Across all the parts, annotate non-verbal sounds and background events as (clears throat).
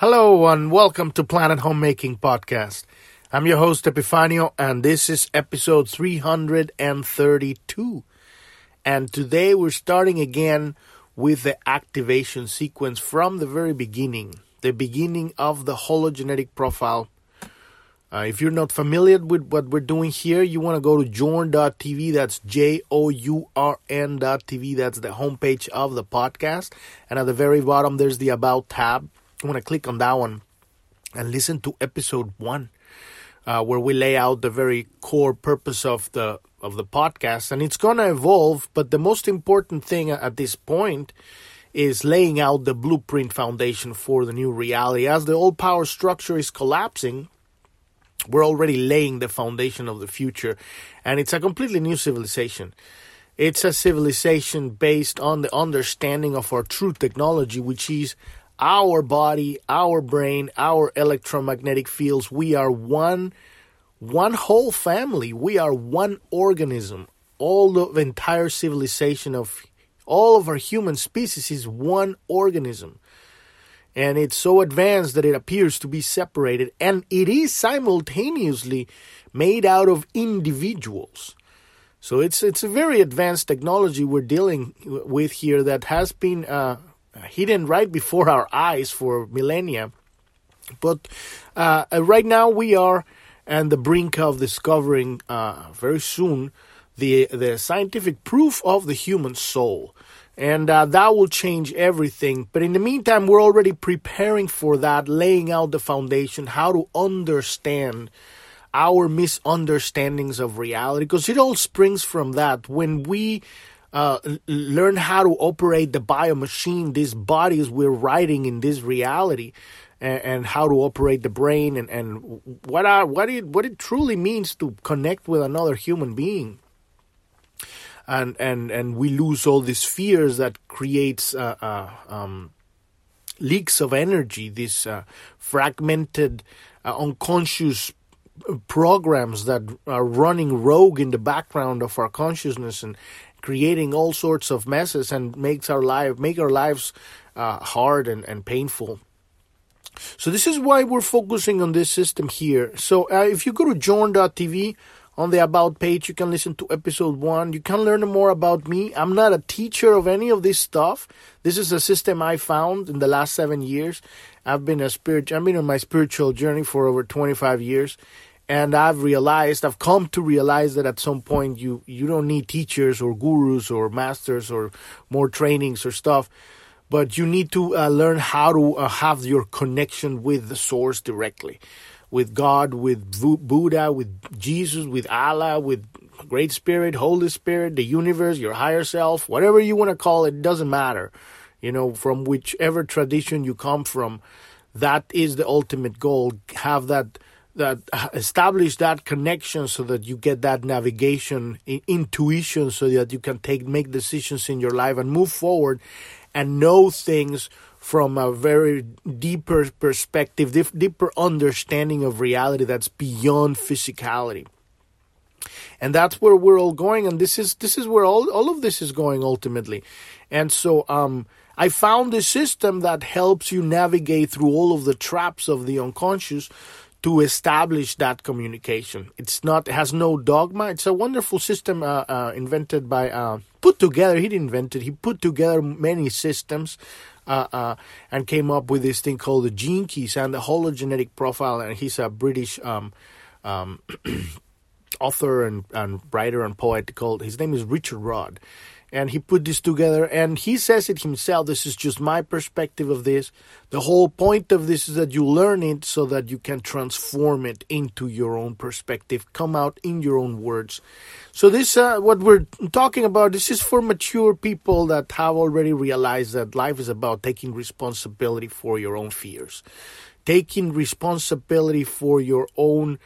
Hello and welcome to Planet Homemaking Podcast. I'm your host Epifanio and this is episode 332. And today we're starting again with the activation sequence from the very beginning, the beginning of the hologenetic profile. Uh, if you're not familiar with what we're doing here, you want to go to journ.tv. That's J O U R N.tv. That's the homepage of the podcast. And at the very bottom, there's the About tab I want to click on that one and listen to episode one, uh, where we lay out the very core purpose of the of the podcast, and it's gonna evolve. But the most important thing at this point is laying out the blueprint foundation for the new reality. As the old power structure is collapsing, we're already laying the foundation of the future, and it's a completely new civilization. It's a civilization based on the understanding of our true technology, which is our body, our brain, our electromagnetic fields. We are one, one whole family. We are one organism. All the entire civilization of all of our human species is one organism. And it's so advanced that it appears to be separated, and it is simultaneously made out of individuals. So it's it's a very advanced technology we're dealing with here that has been uh, hidden right before our eyes for millennia. But uh, uh, right now we are on the brink of discovering uh, very soon the the scientific proof of the human soul, and uh, that will change everything. But in the meantime, we're already preparing for that, laying out the foundation, how to understand our misunderstandings of reality, because it all springs from that. When we uh, learn how to operate the bio machine, these bodies we're writing in this reality, and, and, how to operate the brain, and, and what are what it what it truly means to connect with another human being. And and and we lose all these fears that creates uh, uh, um, leaks of energy, these uh, fragmented, uh, unconscious programs that are running rogue in the background of our consciousness and creating all sorts of messes and makes our life make our lives uh, hard and, and painful. So this is why we're focusing on this system here. So uh, if you go to journ.tv on the about page, you can listen to episode one. You can learn more about me. I'm not a teacher of any of this stuff. This is a system I found in the last seven years. I've been a spirit. I've been on my spiritual journey for over 25 years, and I've realized, I've come to realize that at some point you you don't need teachers or gurus or masters or more trainings or stuff, but you need to uh, learn how to uh, have your connection with the source directly, with God, with Buddha, with Jesus, with Allah, with Great Spirit, Holy Spirit, the universe, your higher self, whatever you want to call it, doesn't matter. You know, from whichever tradition you come from, that is the ultimate goal. Have that that establish that connection so that you get that navigation intuition so that you can take make decisions in your life and move forward and know things from a very deeper perspective deeper understanding of reality that's beyond physicality. And that's where we're all going and this is this is where all, all of this is going ultimately. And so um I found a system that helps you navigate through all of the traps of the unconscious to establish that communication. It's not it has no dogma. It's a wonderful system uh, uh, invented by uh, put together. He didn't invent it. He put together many systems. Uh, uh, and came up with this thing called the gene keys and the hologenetic profile. And he's a British um, um, (clears throat) author and, and writer and poet called. His name is Richard Rudd, and he put this together and he says it himself this is just my perspective of this the whole point of this is that you learn it so that you can transform it into your own perspective come out in your own words so this uh, what we're talking about this is for mature people that have already realized that life is about taking responsibility for your own fears taking responsibility for your own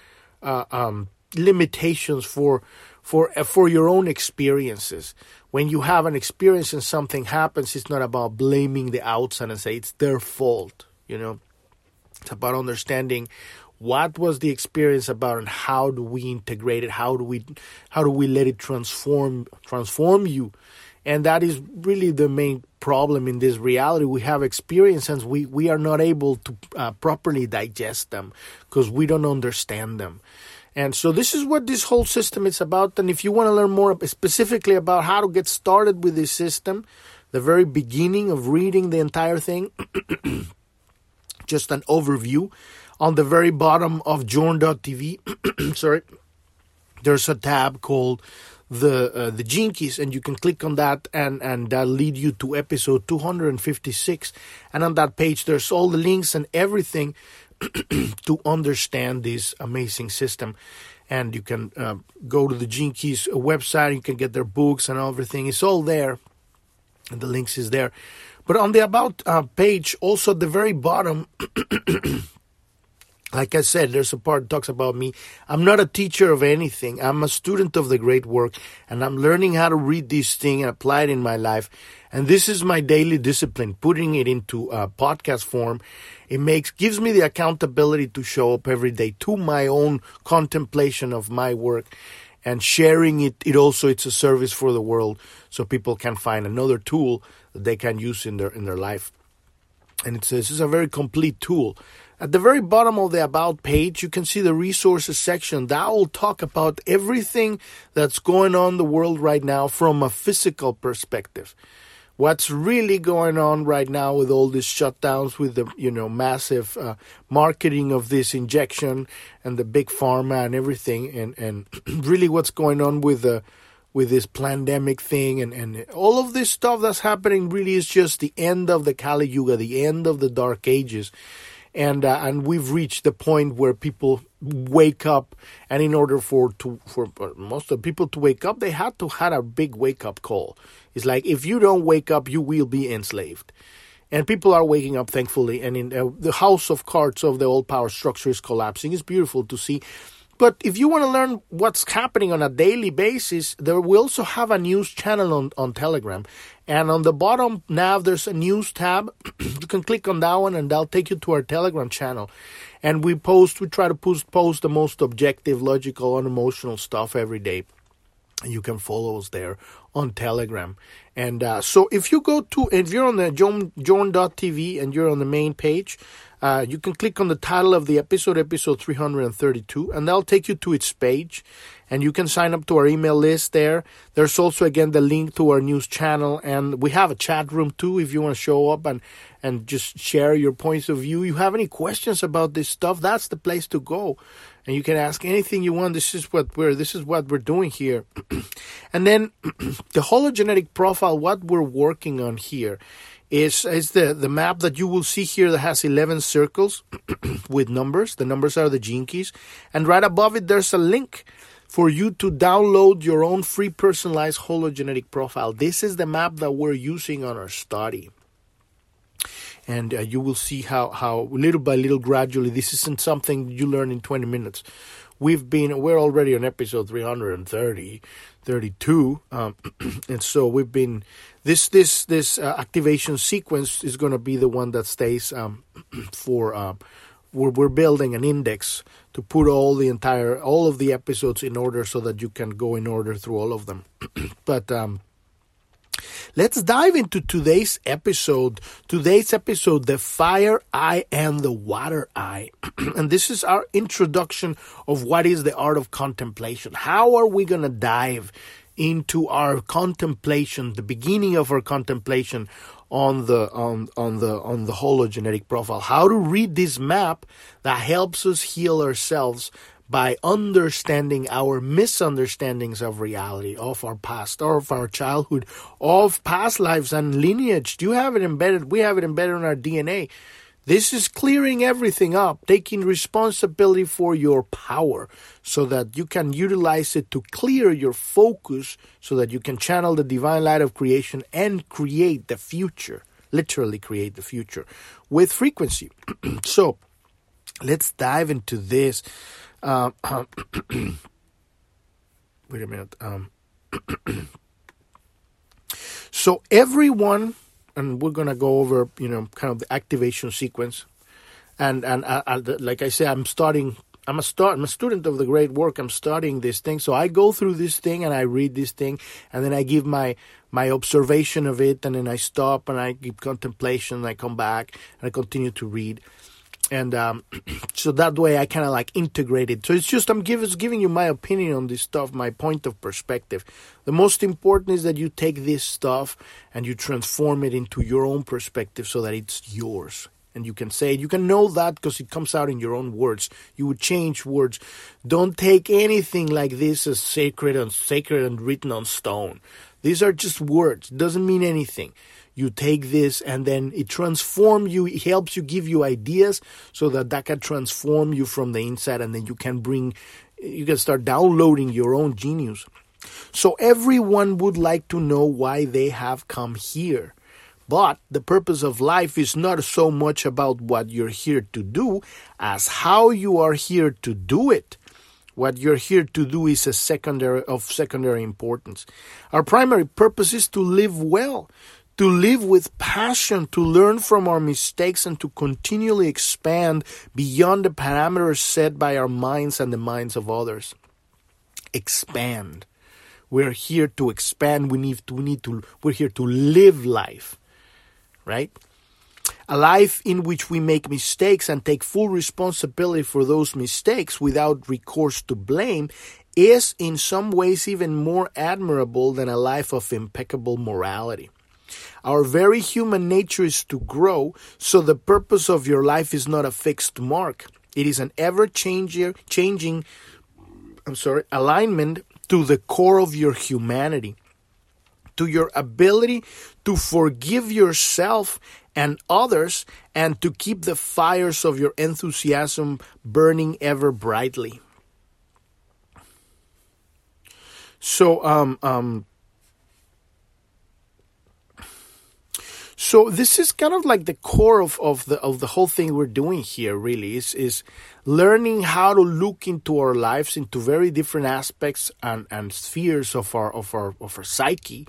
uh, um, limitations for for uh, for your own experiences. When you have an experience and something happens, it's not about blaming the outside and say it's their fault. You know, it's about understanding what was the experience about and how do we integrate it? How do we how do we let it transform transform you? And that is really the main problem in this reality. We have experiences we we are not able to uh, properly digest them because we don't understand them and so this is what this whole system is about. And if you want to learn more specifically about how to get started with this system the very beginning of reading the entire thing (clears throat) just an overview on the very bottom of journ.tv (clears throat) sorry there's a tab called the uh, the keys and you can click on that and and that'll lead you to episode 256 and on that page there's all the links and everything (clears throat) to understand this amazing system. And you can uh, go to the gene keys website you can get their books and everything. It's all there. And the links is there. But on the about uh, page also at the very bottom (clears throat) like I said, there's a part that talks about me. I'm not a teacher of anything. I'm a student of the great work, and I'm learning how to read this thing and apply it in my life. And this is my daily discipline, putting it into a podcast form. It makes gives me the accountability to show up every day to my own contemplation of my work and sharing it. It also it's a service for the world, so people can find another tool that they can use in their in their life. And it says this is a very complete tool at the very bottom of the About page, you can see the resources section. That will talk about everything that's going on in the world right now from a physical perspective. What's really going on right now with all these shutdowns, with the you know massive uh, marketing of this injection and the big pharma and everything, and and (clears throat) really what's going on with the with this pandemic thing and, and all of this stuff that's happening really is just the end of the Kali Yuga, the end of the Dark Ages and uh, and we've reached the point where people wake up and in order for to for most of the people to wake up they had to had a big wake up call. It's like if you don't wake up you will be enslaved. And people are waking up thankfully and in uh, the house of cards of the old power structure is collapsing. It's beautiful to see but if you want to learn what's happening on a daily basis, there we also have a news channel on, on Telegram. And on the bottom nav, there's a news tab. (clears throat) you can click on that one and that'll take you to our Telegram channel. And we post, we try to post, post the most objective, logical, unemotional stuff every day. You can follow us there on Telegram. And uh, so if you go to, if you're on the Journ.tv and you're on the main page, uh, you can click on the title of the episode, episode 332, and that'll take you to its page. And you can sign up to our email list there. There's also, again, the link to our news channel. And we have a chat room too if you want to show up and, and just share your points of view. You have any questions about this stuff, that's the place to go. And you can ask anything you want. This is what we're, this is what we're doing here. (clears throat) and then (clears throat) the hologenetic profile, what we're working on here is is the the map that you will see here that has 11 circles (clears throat) with numbers. The numbers are the gene keys. And right above it there's a link for you to download your own free personalized hologenetic profile. This is the map that we're using on our study. And uh, you will see how how little by little gradually this isn't something you learn in 20 minutes. We've been we're already on episode 330 32 um, (clears throat) and so we've been this this this uh, activation sequence is going to be the one that stays um, (clears throat) for uh, we're, we're building an index to put all the entire all of the episodes in order so that you can go in order through all of them. (clears throat) But um, let's dive into today's episode. Today's episode the fire eye and the water eye. (clears throat) And this is our introduction of what is the art of contemplation. How are we going to dive into our contemplation, the beginning of our contemplation on the on on the on the hologenetic profile. How to read this map that helps us heal ourselves by understanding our misunderstandings of reality, of our past, of our childhood, of past lives and lineage. Do you have it embedded? We have it embedded in our DNA. This is clearing everything up, taking responsibility for your power so that you can utilize it to clear your focus so that you can channel the divine light of creation and create the future, literally create the future with frequency. (clears throat) so let's dive into this. Um, (clears throat) wait a minute. Um, (clears throat) so everyone and we're gonna go over you know kind of the activation sequence, and and uh, uh, I, I, like I said, I'm starting I'm a start. I'm a student of the great work. I'm studying this thing, so I go through this thing and I read this thing, and then I give my my observation of it, and then I stop and I give contemplation. And I come back and I continue to read, and um, (clears throat) so that way I kind of like integrated. So it's just I'm giving you my opinion on this stuff, my point of perspective. The most important is that you take this stuff and you transform it into your own perspective, so that it's yours and you can say it. You can know that because it comes out in your own words. You would change words. Don't take anything like this as sacred and sacred and written on stone. These are just words. It doesn't mean anything. You take this and then it transforms you. It helps you give you ideas so that that can transform you from the inside and then you can bring, you can start downloading your own genius. So everyone would like to know why they have come here but the purpose of life is not so much about what you're here to do as how you are here to do it. What you're here to do is a secondary of secondary importance. Our primary purpose is to live well, to live with passion, to learn from our mistakes and to continually expand beyond the parameters set by our minds and the minds of others. Expand. We're here to expand. We need to, we need to, we're here to live life right? A life in which we make mistakes and take full responsibility for those mistakes without recourse to blame is in some ways even more admirable than a life of impeccable morality. Our very human nature is to grow, so the purpose of your life is not a fixed mark. It is an ever changing I'm sorry, alignment to the core of your humanity to your ability to forgive yourself and others and to keep the fires of your enthusiasm burning ever brightly. So, um, um, So this is kind of like the core of, of the of the whole thing we're doing here really is is learning how to look into our lives into very different aspects and, and spheres of our of our of our psyche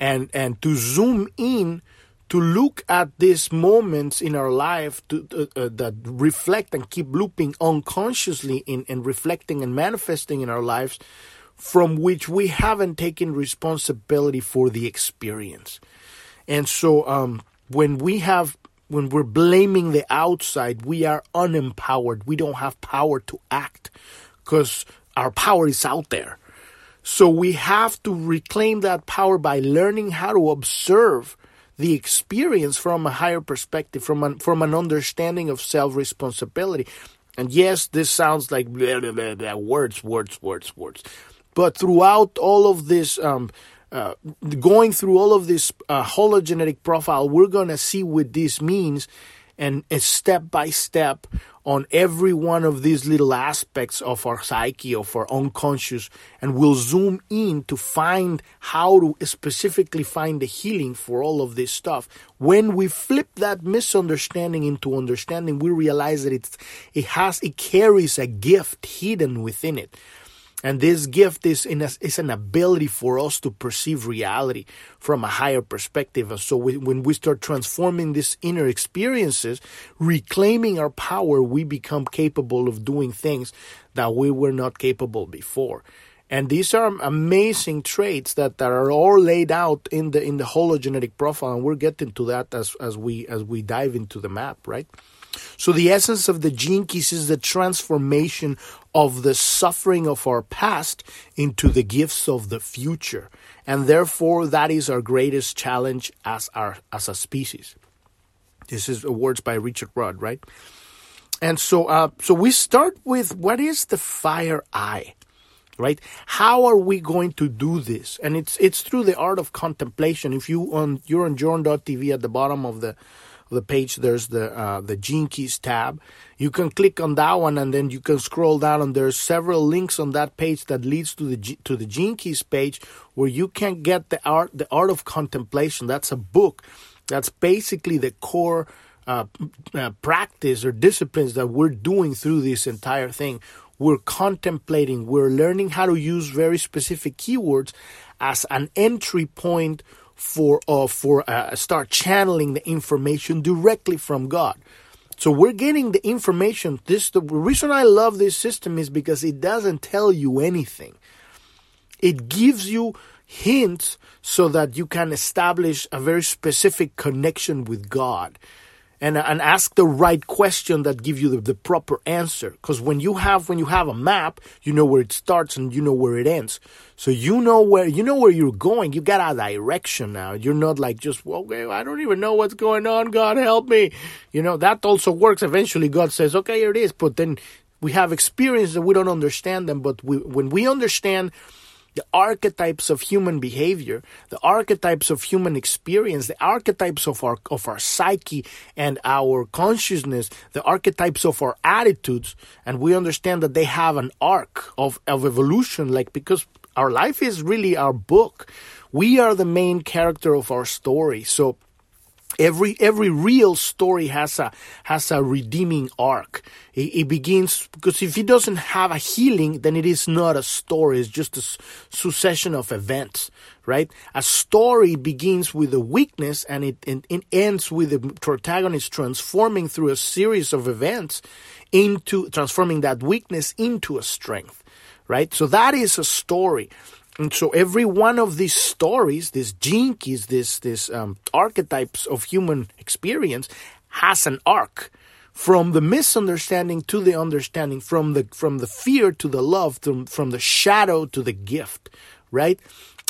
and and to zoom in to look at these moments in our life to, uh, uh, that reflect and keep looping unconsciously in and reflecting and manifesting in our lives from which we haven't taken responsibility for the experience and so um, when we have when we're blaming the outside, we are unempowered. We don't have power to act because our power is out there. So we have to reclaim that power by learning how to observe the experience from a higher perspective, from an, from an understanding of self responsibility. And yes, this sounds like blah, blah, blah, words, words, words, words. But throughout all of this um, uh, going through all of this uh, hologenetic profile, we're going to see what this means and step by step on every one of these little aspects of our psyche, of our unconscious, and we'll zoom in to find how to specifically find the healing for all of this stuff. When we flip that misunderstanding into understanding, we realize that it's, it has, it carries a gift hidden within it. And this gift is, in a, is an ability for us to perceive reality from a higher perspective. And so we, when we start transforming these inner experiences, reclaiming our power, we become capable of doing things that we were not capable before. And these are amazing traits that, that are all laid out in the in the hologenetic profile, and we're getting to that as, as we as we dive into the map, right? So the essence of the keys is the transformation of the suffering of our past into the gifts of the future. And therefore that is our greatest challenge as our as a species. This is words by Richard Rudd, right? And so uh, so we start with what is the fire eye? Right? How are we going to do this? And it's it's through the art of contemplation. If you on you're on Journ.tv at the bottom of the the page, there's the uh, the Gene Keys tab. You can click on that one, and then you can scroll down, and there's several links on that page that leads to the to the Gene Keys page, where you can get the art the art of contemplation. That's a book. That's basically the core. Uh, uh, practice or disciplines that we're doing through this entire thing. We're contemplating, we're learning how to use very specific keywords as an entry point for uh, for uh, start channeling the information directly from God. So we're getting the information. This the reason I love this system is because it doesn't tell you anything. It gives you hints so that you can establish a very specific connection with God and and ask the right question that give you the, the proper answer. Because when you have when you have a map you know where it starts and you know where it ends. So you know where you know where you're going. You got a direction now. You're not like just okay i don't even know what's going on. God help me. You know that also works. Eventually god says okay here it is. But then we have experience that we don't understand them. But we, when we understand the archetypes of human behavior, the archetypes of human experience, the archetypes of our of our psyche and our consciousness, the archetypes of our attitudes, and we understand that they have an arc of, of evolution, like because our life is really our book. We are the main character of our story. So Every every real story has a has a redeeming arc. It, it, begins because if it doesn't have a healing, then it is not a story. It's just a succession of events, right? A story begins with a weakness and it, and it ends with the protagonist transforming through a series of events into transforming that weakness into a strength, right? So that is a story. And so every one of these stories, these gene keys, these, these um, archetypes of human experience, has an arc from the misunderstanding to the understanding, from the from the fear to the love, from, from the shadow to the gift, right?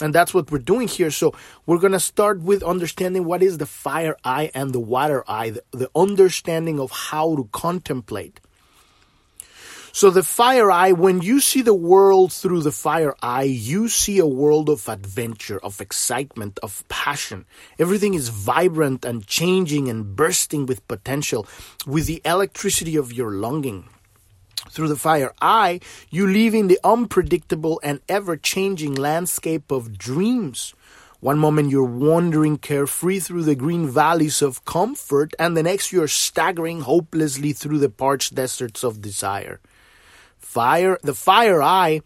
And that's what we're doing here. So we're gonna start with understanding what is the fire eye and the water eye, the, the understanding of how to contemplate. So the fire eye, when you see the world through the fire eye, you see a world of adventure, of excitement, of passion. Everything is vibrant and changing and bursting with potential, with the electricity of your longing. Through the fire eye, you live in the unpredictable and ever changing landscape of dreams. One moment you're wandering carefree through the green valleys of comfort, and the next you're staggering hopelessly through the parched deserts of desire. Fire, the fire eye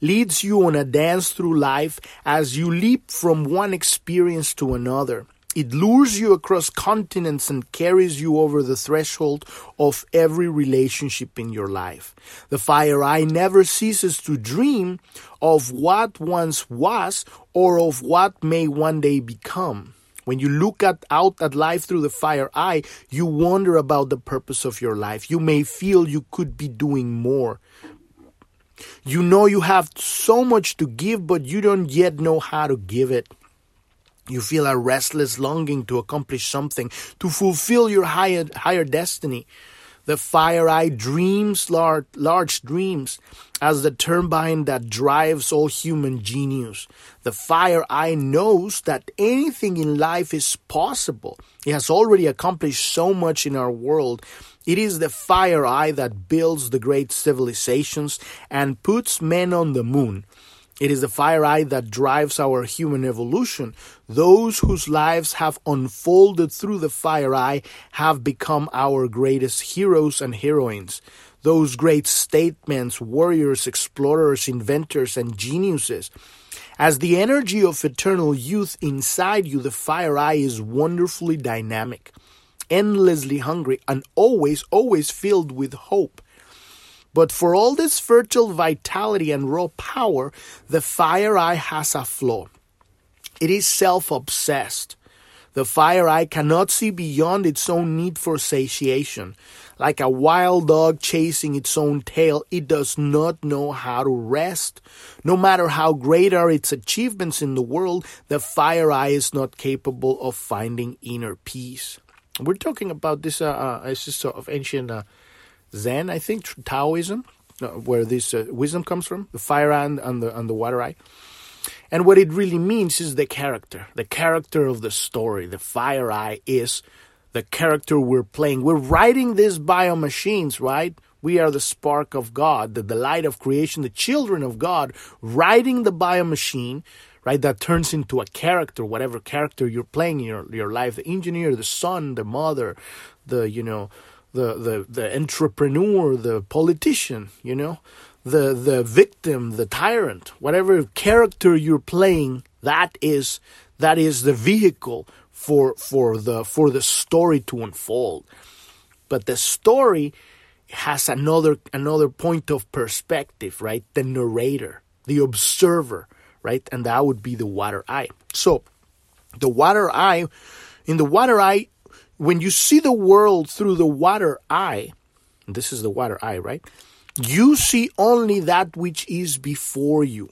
leads you on a dance through life as you leap from one experience to another. It lures you across continents and carries you over the threshold of every relationship in your life. The fire eye never ceases to dream of what once was or of what may one day become. When you look at, out at life through the fire eye, you wonder about the purpose of your life. You may feel you could be doing more. You know you have so much to give, but you don't yet know how to give it. You feel a restless longing to accomplish something, to fulfill your higher, higher destiny. The fire eye dreams large, large dreams as the turbine that drives all human genius. The fire eye knows that anything in life is possible. It has already accomplished so much in our world. It is the fire eye that builds the great civilizations and puts men on the moon. It is the fire eye that drives our human evolution. Those whose lives have unfolded through the fire eye have become our greatest heroes and heroines. Those great statesmen, warriors, explorers, inventors, and geniuses. As the energy of eternal youth inside you, the fire eye is wonderfully dynamic, endlessly hungry, and always, always filled with hope. But for all this fertile vitality and raw power, the fire eye has a flaw. It is self obsessed. The fire eye cannot see beyond its own need for satiation. Like a wild dog chasing its own tail, it does not know how to rest. No matter how great are its achievements in the world, the fire eye is not capable of finding inner peace. We're talking about this, uh, uh, it's just sort of ancient uh, Zen, I think, Taoism, uh, where this uh, wisdom comes from, the fire eye and the, and the water eye. And what it really means is the character, the character of the story. The fire eye is the character we're playing. We're writing these bio machines, right? We are the spark of God, the, the light of creation, the children of God, writing the bio machine, right? That turns into a character, whatever character you're playing in your, your life, the engineer, the son, the mother, the, you know, the, the, the entrepreneur, the politician, you know, the, the victim, the tyrant, whatever character you're playing, that is, that is the vehicle for, for the, for the story to unfold. but the story has another another point of perspective, right? The narrator, the observer, right? And that would be the water eye. So, the water eye, in the water eye, when you see the world through the water eye, this is the water eye, right? You see only that which is before you.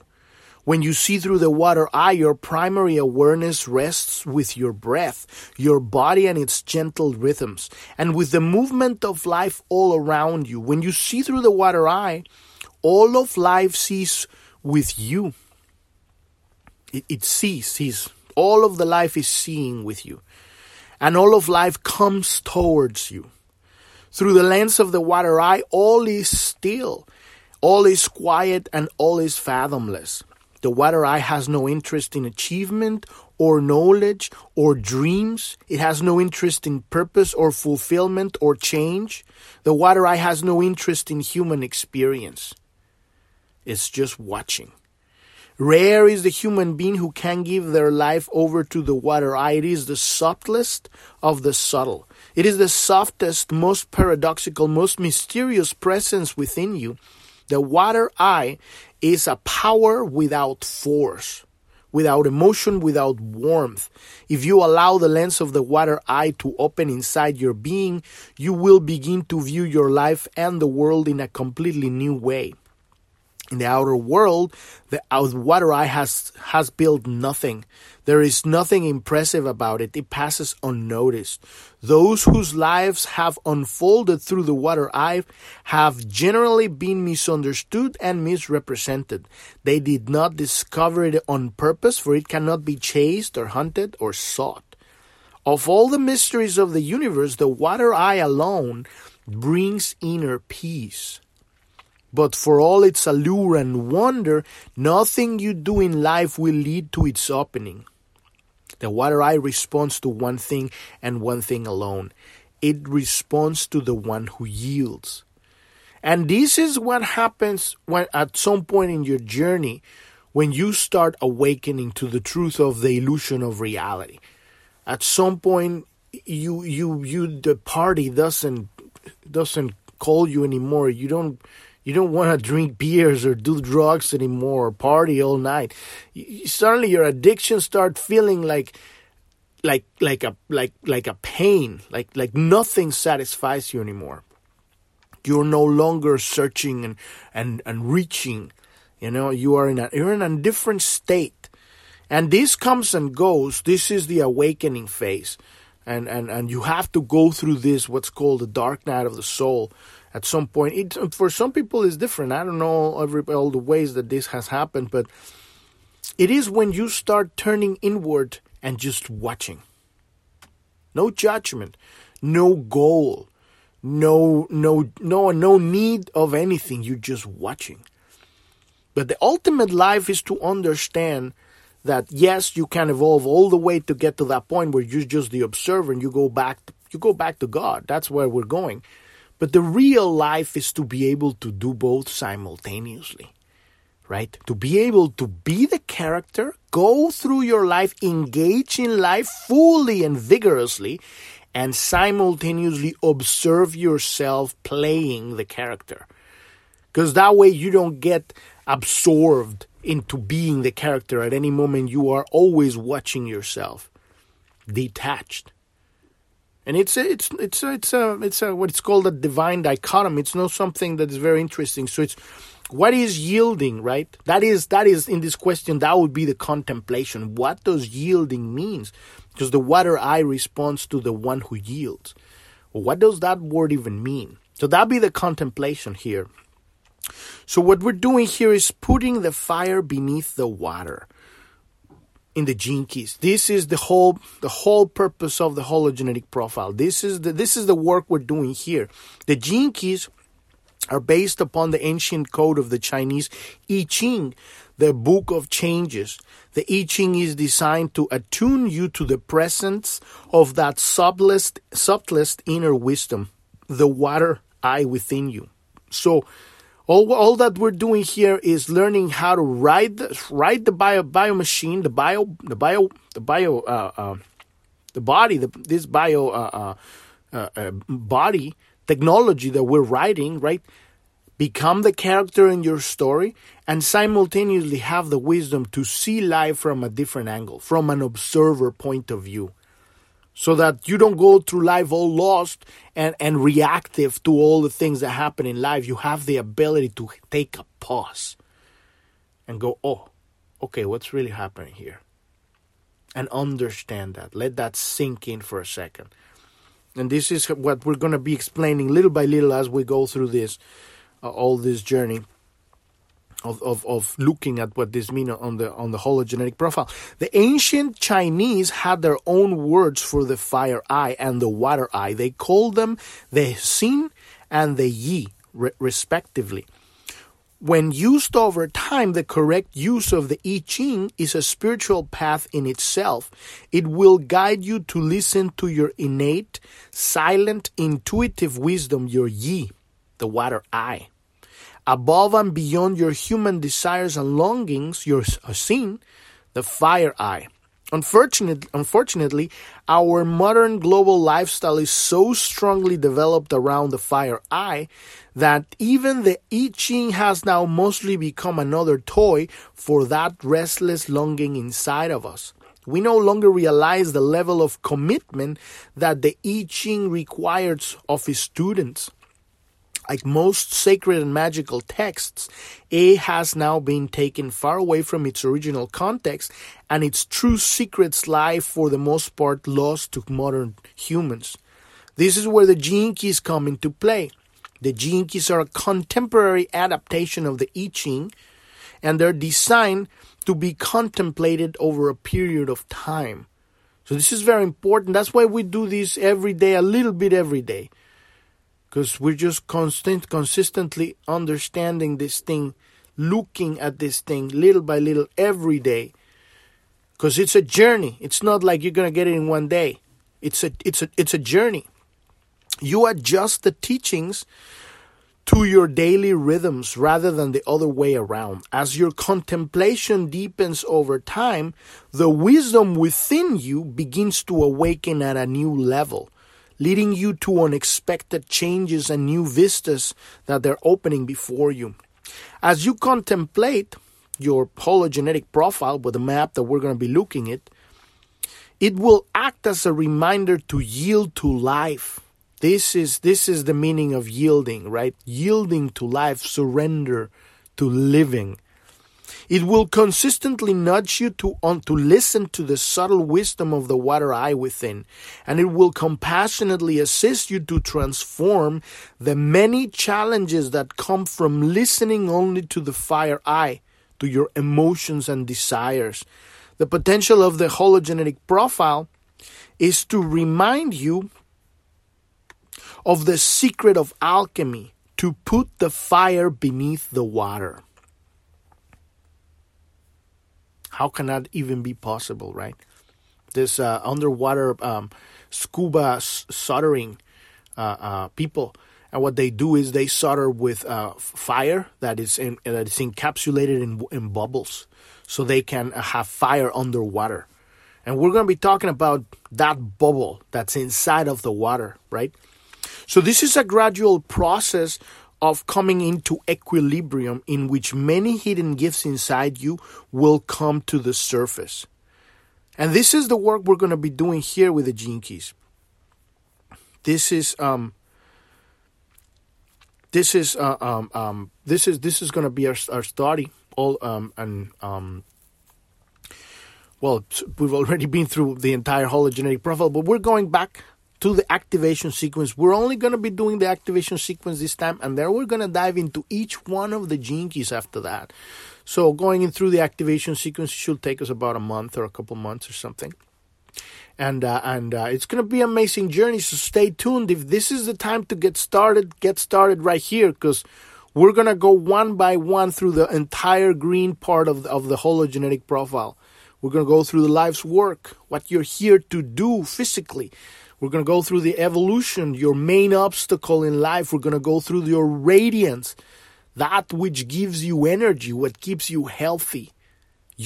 When you see through the water eye, your primary awareness rests with your breath, your body and its gentle rhythms, and with the movement of life all around you. When you see through the water eye, all of life sees with you. It, it sees, sees. All of the life is seeing with you. And all of life comes towards you. Through the lens of the water eye, all is still, all is quiet, and all is fathomless. The water eye has no interest in achievement or knowledge or dreams. It has no interest in purpose or fulfillment or change. The water eye has no interest in human experience. It's just watching. Rare is the human being who can give their life over to the water eye. It is the subtlest of the subtle. It is the softest, most paradoxical, most mysterious presence within you. The water eye is a power without force, without emotion, without warmth. If you allow the lens of the water eye to open inside your being, you will begin to view your life and the world in a completely new way. In the outer world, the water eye has, has built nothing. There is nothing impressive about it. It passes unnoticed. Those whose lives have unfolded through the water eye have generally been misunderstood and misrepresented. They did not discover it on purpose, for it cannot be chased or hunted or sought. Of all the mysteries of the universe, the water eye alone brings inner peace. But for all its allure and wonder, nothing you do in life will lead to its opening. The water eye responds to one thing and one thing alone. It responds to the one who yields. And this is what happens when at some point in your journey when you start awakening to the truth of the illusion of reality. At some point you you you the party doesn't doesn't call you anymore. You don't you don't want to drink beers or do drugs anymore or party all night. You, suddenly your addiction start feeling like like like a like like a pain, like like nothing satisfies you anymore. You're no longer searching and and and reaching. You know, you are in a you're in a different state. And this comes and goes. This is the awakening phase. And and and you have to go through this what's called the dark night of the soul at some point. It, for some people, it's different. I don't know every, all the ways that this has happened, but it is when you start turning inward and just watching. No judgment, no goal, no no no no need of anything. You're just watching. But the ultimate life is to understand that yes, you can evolve all the way to get to that point where you're just the observer and you go back you go back to God. That's where we're going. But the real life is to be able to do both simultaneously, right? To be able to be the character, go through your life, engage in life fully and vigorously, and simultaneously observe yourself playing the character. Because that way you don't get absorbed into being the character at any moment. You are always watching yourself, detached and it's it's it's it's a it's a what it's called a divine dichotomy. It's not something that is very interesting. So it's what is yielding, right? That is that is in this question that would be the contemplation. What does yielding means? Because the water eye responds to the one who yields. What does that word even mean? So that be the contemplation here. So what we're doing here is putting the fire beneath the water in the gene keys. This is the whole the whole purpose of the hologenetic profile. This is the this is the work we're doing here. The gene keys are based upon the ancient code of the Chinese I Ching, the book of changes. The I Ching is designed to attune you to the presence of that subtlest subtlest inner wisdom, the water eye within you. So all, all that we're doing here is learning how to ride the, ride the bio, bio machine, the bio, the bio, the bio, uh, uh, the body, the, this bio uh, uh, uh, uh body technology that we're writing, right? Become the character in your story and simultaneously have the wisdom to see life from a different angle, from an observer point of view. So that you don't go through life all lost and, and reactive to all the things that happen in life. You have the ability to take a pause and go, oh, okay, what's really happening here? And understand that. Let that sink in for a second. And this is what we're going to be explaining little by little as we go through this, uh, all this journey of, of, of looking at what this means on the on the hologenetic profile. The ancient Chinese had their own words for the fire eye and the water eye. They called them the Xin and the Yi, re- respectively. When used over time, the correct use of the I Ching is a spiritual path in itself. It will guide you to listen to your innate, silent, intuitive wisdom, your Yi, the water eye. Above and beyond your human desires and longings, your Xin, the fire eye. Unfortunately, unfortunately, our modern global lifestyle is so strongly developed around the fire eye that even the I Ching has now mostly become another toy for that restless longing inside of us. We no longer realize the level of commitment that the I Ching requires of its students. Like most sacred and magical texts, it has now been taken far away from its original context, and its true secrets lie, for the most part, lost to modern humans. This is where the gene keys come into play. The gene keys are a contemporary adaptation of the I Ching, and they're designed to be contemplated over a period of time. So this is very important. That's why we do this every day, a little bit every day because we're just constant consistently understanding this thing looking at this thing little by little every day. Because it's a journey. It's not like you're to get it in one day. It's a it's a it's a journey. You adjust the teachings to your daily rhythms rather than the other way around. As your contemplation deepens over time, the wisdom within you begins to awaken at a new level leading you to unexpected changes and new vistas that they're opening before you. As you contemplate your hologenetic profile with the map that we're going to be looking at, it will act as a reminder to yield to life. This is this is the meaning of yielding, right? Yielding to life, surrender to living. It will consistently nudge you to, on, to listen to the subtle wisdom of the water eye within, and it will compassionately assist you to transform the many challenges that come from listening only to the fire eye, to your emotions and desires. The potential of the hologenetic profile is to remind you of the secret of alchemy to put the fire beneath the water. How can that even be possible, right? This uh, underwater um, scuba soldering uh, uh, people, and what they do is they solder with uh, fire that is in, that is encapsulated in, in bubbles, so they can have fire underwater. And we're going to be talking about that bubble that's inside of the water, right? So this is a gradual process of coming into equilibrium in which many hidden gifts inside you will come to the surface. And this is the work we're going to be doing here with the gene keys. This is um this is uh, um, um this is this is going to be our, our study all um and um well we've already been through the entire hologenetic profile but we're going back to the activation sequence. We're only going to be doing the activation sequence this time, and then we're going to dive into each one of the gene keys after that. So, going in through the activation sequence should take us about a month or a couple months or something. And uh, and uh, it's going to be an amazing journey. So stay tuned. If this is the time to get started, get started right here because we're going to go one by one through the entire green part of the, of the hologenetic profile. We're going to go through the life's work, what you're here to do physically, we're going to go through the evolution, your main obstacle in life. We're going to go through your radiance, that which gives you energy, what keeps you healthy.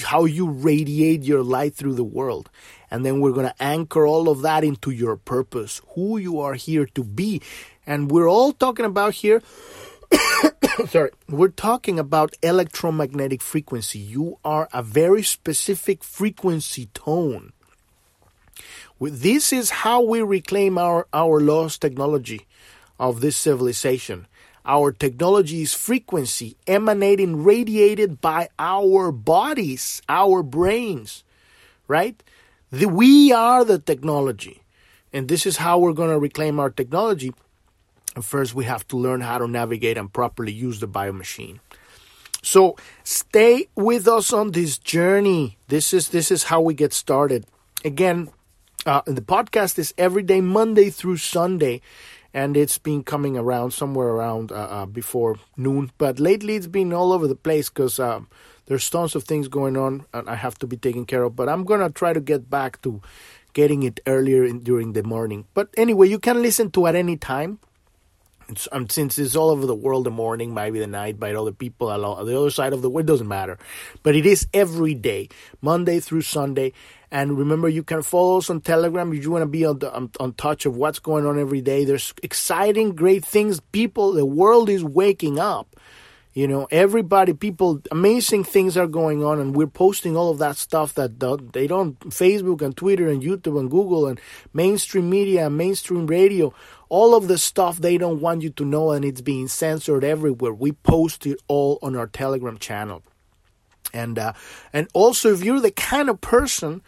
how you radiate your light through the world. And then we're going to anchor all of that into your purpose, who you are here to be. And we're all talking about here (coughs) sorry, we're talking about electromagnetic frequency. You are a very specific frequency tone. This is how we reclaim our, our lost technology of this civilization. Our technology is frequency emanating, radiated by our bodies, our brains, right? The, we are the technology. And this is how we're going to reclaim our technology. First, we have to learn how to navigate and properly use the biomachine. So stay with us on this journey. This is this is how we get started. Again, uh, the podcast is every day, Monday through Sunday, and it's been coming around somewhere around uh, uh, before noon. But lately, it's been all over the place because um, there's tons of things going on, and I have to be taken care of. But I'm gonna try to get back to getting it earlier in, during the morning. But anyway, you can listen to at any time. It's, um, since it's all over the world, the morning, maybe the night, by other people along the other side of the world, doesn't matter. But it is every day, Monday through Sunday. And remember, you can follow us on Telegram if you want to be on, the, on, on touch of what's going on every day. There's exciting, great things. People, the world is waking up. You know, everybody, people, amazing things are going on, and we're posting all of that stuff that they don't, Facebook and Twitter and YouTube and Google and mainstream media and mainstream radio, all of the stuff they don't want you to know, and it's being censored everywhere. We post it all on our Telegram channel. And, uh, and also, if you're the kind of person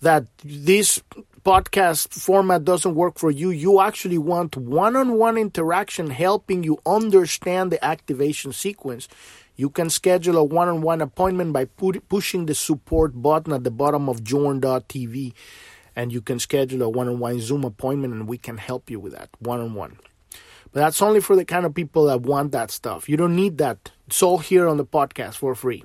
that this podcast format doesn't work for you, you actually want one on one interaction helping you understand the activation sequence, you can schedule a one on one appointment by put, pushing the support button at the bottom of journ.tv. And you can schedule a one on one Zoom appointment, and we can help you with that one on one. But that's only for the kind of people that want that stuff. You don't need that. It's all here on the podcast for free.